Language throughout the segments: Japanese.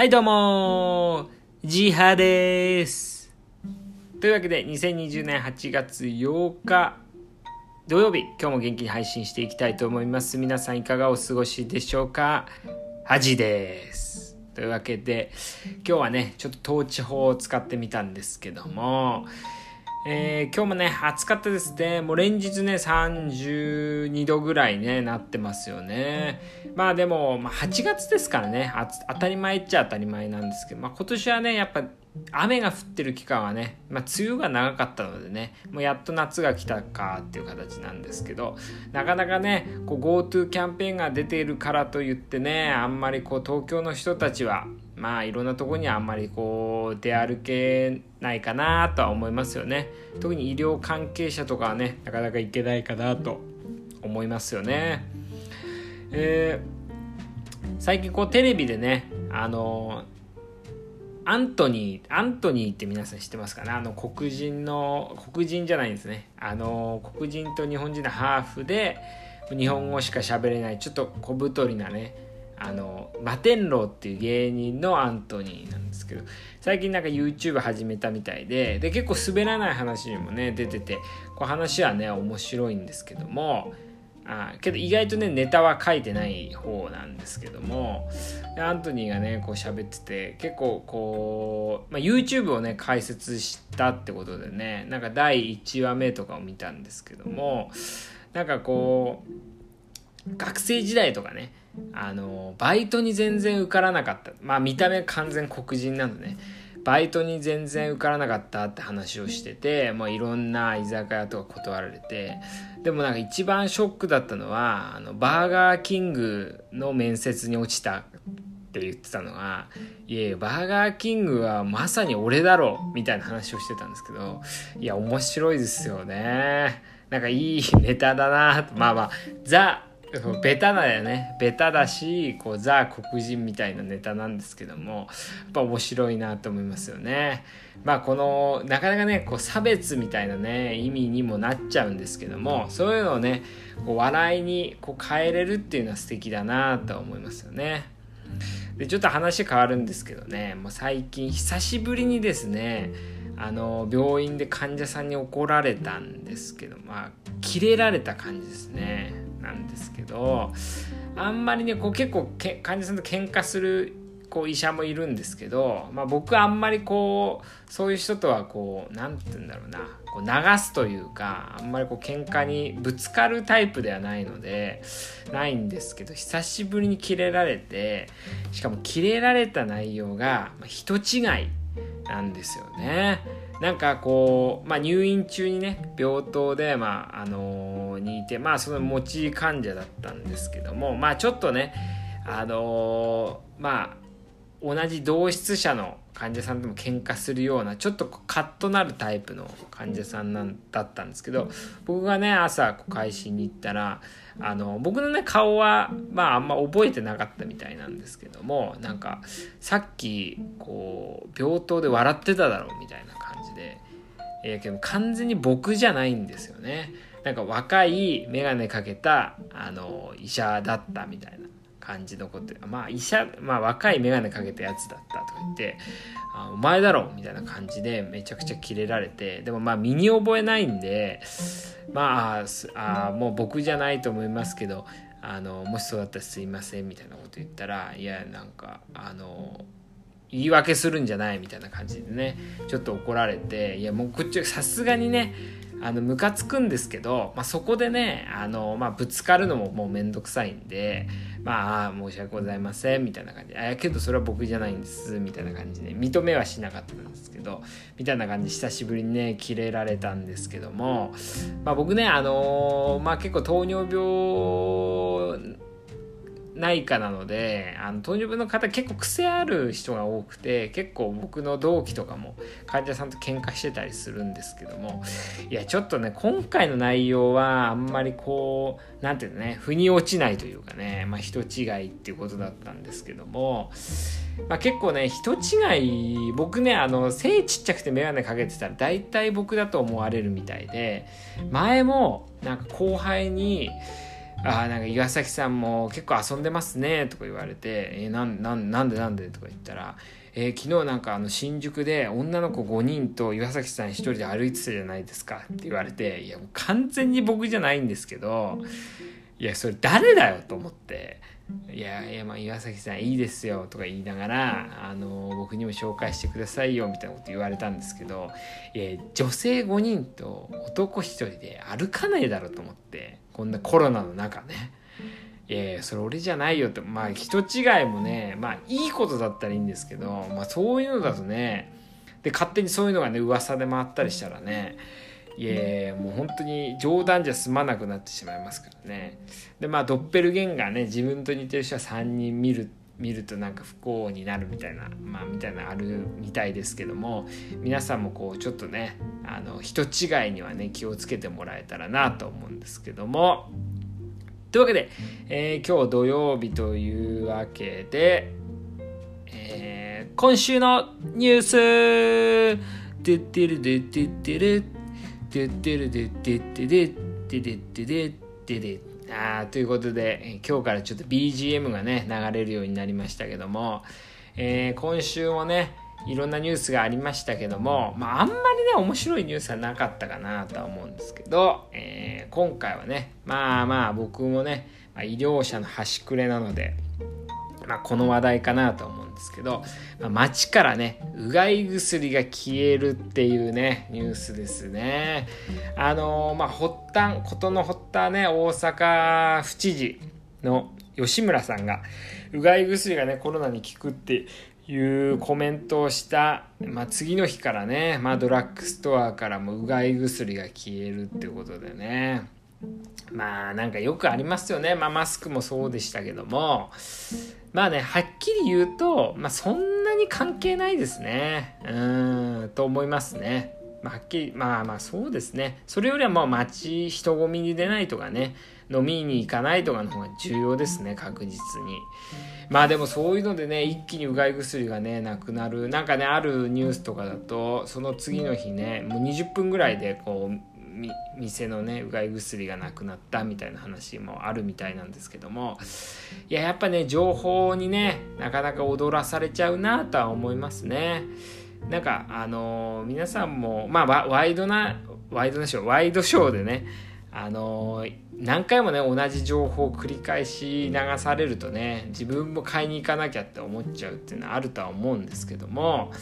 はいどうもジハです。というわけで2020年8月8日土曜日今日も元気に配信していきたいと思います。皆さんいかがお過ごしでしょうか？ハジです。というわけで今日はねちょっと統治法を使ってみたんですけどもえー、今日もね、暑かったですね。もう連日ね、32度ぐらいね、なってますよね。まあでも、まあ、8月ですからね、当たり前っちゃ当たり前なんですけど、まあ今年はね、やっぱ雨が降ってる期間はね、まあ、梅雨が長かったのでね、もうやっと夏が来たかっていう形なんですけど、なかなかね、GoTo キャンペーンが出ているからといってね、あんまりこう東京の人たちは、まあいろんなとこにはあんまりこう出歩けないかなとは思いますよね。特に医療関係者とかはねなかなか行けないかなと思いますよね。えー、最近こうテレビでねあのアントニーアントニーって皆さん知ってますかね？あの黒人の黒人じゃないんですね。あの黒人と日本人のハーフで日本語しか喋れないちょっと小太りなねあのマテンローっていう芸人のアントニーなんですけど最近なんか YouTube 始めたみたいでで結構滑らない話にもね出ててこう話はね面白いんですけどもあけど意外とねネタは書いてない方なんですけどもアントニーがねこう喋ってて結構こう、まあ、YouTube をね解説したってことでねなんか第1話目とかを見たんですけどもなんかこう学生時代とかねあのバイトに全然受からなかった。まあ見た目完全黒人なのね。バイトに全然受からなかったって話をしてて、まあ、いろんな居酒屋とか断られて。でもなんか一番ショックだったのはあのバーガーキングの面接に落ちたって言ってたのがいやいやバーガーキングはまさに俺だろみたいな話をしてたんですけどいや面白いですよね。なんかいいネタだな。まあまあザベタだよね。ベタだしこうザ黒人みたいなネタなんですけどもやっぱ面白いなと思いますよね。まあこのなかなかねこう差別みたいなね意味にもなっちゃうんですけどもそういうのをねこう笑いにこう変えれるっていうのは素敵だなと思いますよね。でちょっと話変わるんですけどねもう最近久しぶりにですねあの病院で患者さんに怒られたんですけどまあキレられた感じですね。なんですけどあんまりねこう結構患者さんと喧嘩するこう医者もいるんですけど、まあ、僕あんまりこうそういう人とはこう何て言うんだろうなこう流すというかあんまりこう喧嘩にぶつかるタイプではないのでないんですけど久しぶりにキレられてしかもキレられた内容が人違いなんですよね。なんかこう、まあ、入院中にね病棟で、まああのー、にいてまあその持ち患者だったんですけどもまあちょっとねあのー、まあ同じ同室者の患者さんとも喧嘩するようなちょっとカッとなるタイプの患者さんなんだったんですけど僕がね朝会心に行ったらあの僕のね顔はまああんま覚えてなかったみたいなんですけどもなんかさっきこう病棟で笑ってただろうみたいなえー、けど完全に僕じゃないんですよね。なんか若い眼鏡かけたあの医者だったみたいな感じのこと。まあ医者、まあ、若い眼鏡かけたやつだったとか言って「あお前だろ」みたいな感じでめちゃくちゃキレられてでもまあ身に覚えないんでまああもう僕じゃないと思いますけどあのもしそうだったらすいませんみたいなこと言ったらいやなんかあの言い訳するんじゃないみたいな感じでねちょっと怒られていやもうこっちさすがにねあのムカつくんですけど、まあ、そこでねあの、まあ、ぶつかるのももうめんどくさいんでまあ申し訳ございませんみたいな感じであけどそれは僕じゃないんですみたいな感じで認めはしなかったんですけどみたいな感じで久しぶりにねキレられたんですけども、まあ、僕ねあのまあ結構糖尿病内科なのであの糖尿病の方結構癖ある人が多くて結構僕の同期とかも患者さんと喧嘩してたりするんですけどもいやちょっとね今回の内容はあんまりこう何て言うのね腑に落ちないというかね、まあ、人違いっていうことだったんですけども、まあ、結構ね人違い僕ねあの背ちっちゃくて眼鏡かけてたら大体僕だと思われるみたいで前もなんか後輩にあなんか岩崎さんも結構遊んでますねとか言われて、えー、なんなんなんでなんで？とか言ったら、えー、昨日なんかあの新宿で女の子5人と岩崎さん1人で歩いてたじゃないですかって言われていやもう完全に僕じゃないんですけどいやそれ誰だよと思って。いやいやまあ岩崎さんいいですよとか言いながらあの僕にも紹介してくださいよみたいなこと言われたんですけどい女性5人と男1人で歩かないだろうと思ってこんなコロナの中ね。いやいやそれ俺じゃないよってまあ人違いもねまあいいことだったらいいんですけどまあそういうのだとねで勝手にそういうのがね噂で回ったりしたらねいやもう本当に冗談じゃ済まなくなってしまいますからね。でまあドッペルゲンガーね自分と似てる人は3人見る見るとなんか不幸になるみたいなまあみたいなあるみたいですけども皆さんもこうちょっとねあの人違いにはね気をつけてもらえたらなと思うんですけども。というわけで、えー、今日土曜日というわけで、えー、今週のニュース。でってるでってってるでってるでってってででででででで。あということで今日からちょっと BGM がね流れるようになりましたけども、えー、今週もねいろんなニュースがありましたけども、まあ、あんまりね面白いニュースはなかったかなとは思うんですけど、えー、今回はねまあまあ僕もね、まあ、医療者の端くれなので、まあ、この話題かなと思うですけど、まあ、街からねうがい薬が消えるっていうねニュースですね。あのー、まあ発端事の発端ね大阪府知事の吉村さんがうがい薬がねコロナに効くっていうコメントをした、まあ、次の日からね、まあ、ドラッグストアからもうがい薬が消えるってことでね。まあなんかよくありますよね、まあ、マスクもそうでしたけども。まあねはっきり言うと、まあ、そんなに関係ないですね。うんと思いますね。まあ、はっきりまあまあそうですね。それよりはもう街人混みに出ないとかね。飲みに行かないとかの方が重要ですね確実に。まあでもそういうのでね一気にうがい薬がねなくなる。なんかねあるニュースとかだとその次の日ねもう20分ぐらいでこう店のねうがい薬がなくなったみたいな話もあるみたいなんですけども。いややっぱね情報にねなかなか踊らされちゃうなとは思いますね。なんかあのー、皆さんもまあワイドなワイドなショーワイドショーでねあの何回もね同じ情報を繰り返し流されるとね自分も買いに行かなきゃって思っちゃうっていうのはあるとは思うんですけども、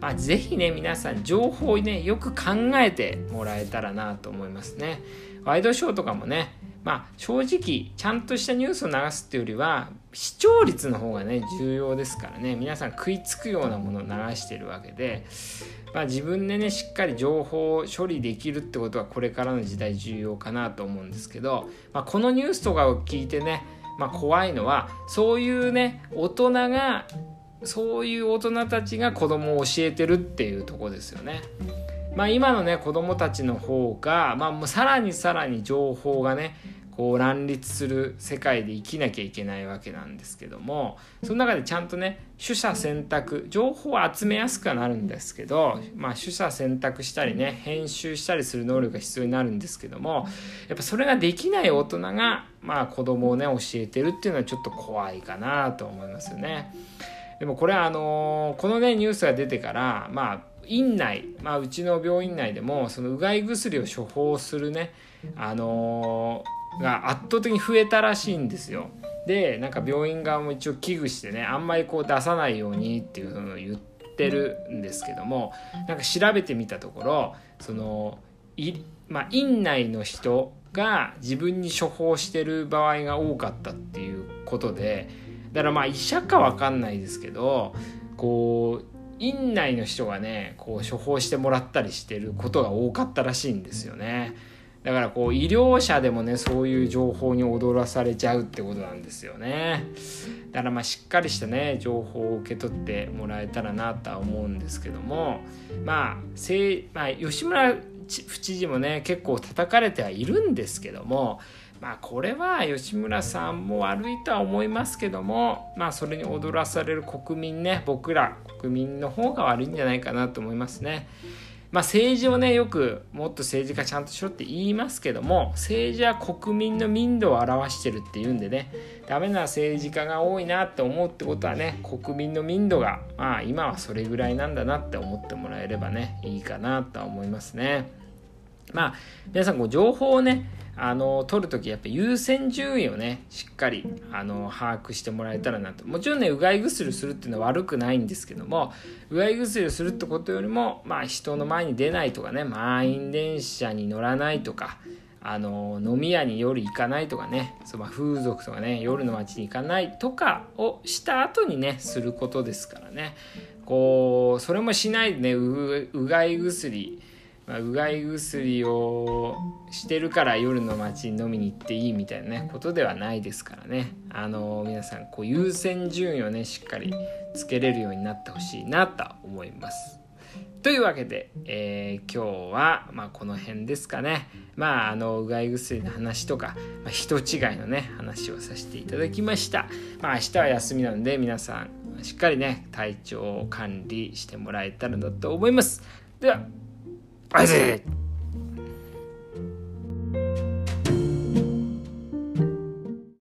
まあ、是非ね皆さん情報をねよく考えてもらえたらなと思いますね。ワイドショーとかもねまあ正直ちゃんとしたニュースを流すっていうよりは視聴率の方がね重要ですからね皆さん食いつくようなものを流してるわけでまあ、自分でねしっかり情報を処理できるってことはこれからの時代重要かなと思うんですけど、まあ、このニュースとかを聞いてね、まあ、怖いのはそういうね大人がそういう大人たちが子供を教えてるっていうとこですよね。まあ、今のね子供たちの方が、まあ、もうさらにさらに情報がねこう乱立する世界で生きなきゃいけないわけなんですけどもその中でちゃんとね取捨選択情報を集めやすくはなるんですけど、まあ、取捨選択したりね編集したりする能力が必要になるんですけどもやっぱそれができない大人が、まあ、子供をね教えてるっていうのはちょっと怖いかなと思いますよね。でもこれはあのー、このねニュースが出てからまあ院内、まあ、うちの病院内でもそのうがい薬を処方するねあのーが圧倒的に増えたらしいんですよ。でなんか病院側も一応危惧してねあんまりこう出さないようにっていうのを言ってるんですけどもなんか調べてみたところそのい、まあ、院内の人が自分に処方してる場合が多かったっていうことでだからまあ医者か分かんないですけどこう院内の人がねこう処方してもらったりしてることが多かったらしいんですよね。だからこう医療者でもねそういう情報に踊らされちゃうってことなんですよねだからまあしっかりしたね情報を受け取ってもらえたらなとは思うんですけどもまあせまあ、吉村府知事もね結構叩かれてはいるんですけどもまあこれは吉村さんも悪いとは思いますけどもまあそれに踊らされる国民ね僕ら国民の方が悪いんじゃないかなと思いますね。まあ、政治をねよくもっと政治家ちゃんとしろって言いますけども政治は国民の民度を表してるっていうんでねダメな政治家が多いなって思うってことはね国民の民度がまあ今はそれぐらいなんだなって思ってもらえればねいいかなとは思いますね。まあ皆さんこう情報をねあの取るときやっぱ優先順位をねしっかりあの把握してもらえたらなと。もちろんねうがい薬するっていうのは悪くないんですけどもうがい薬をするってことよりもまあ人の前に出ないとかね満員電車に乗らないとかあの飲み屋に夜行かないとかねその風俗とかね夜の街に行かないとかをした後にねすることですからね。こうそれもしないでねうがい薬まあ、うがい薬をしてるから夜の街に飲みに行っていいみたいなねことではないですからねあの皆さんこう優先順位をねしっかりつけれるようになってほしいなと思います。というわけで、えー、今日は、まあ、この辺ですかね。まあ、あの、うがい薬の話とか、まあ、人違いのね、話をさせていただきました。まあ、明日は休みなので、皆さん、しっかりね、体調を管理してもらえたらなと思います。では、¡Ay, sí!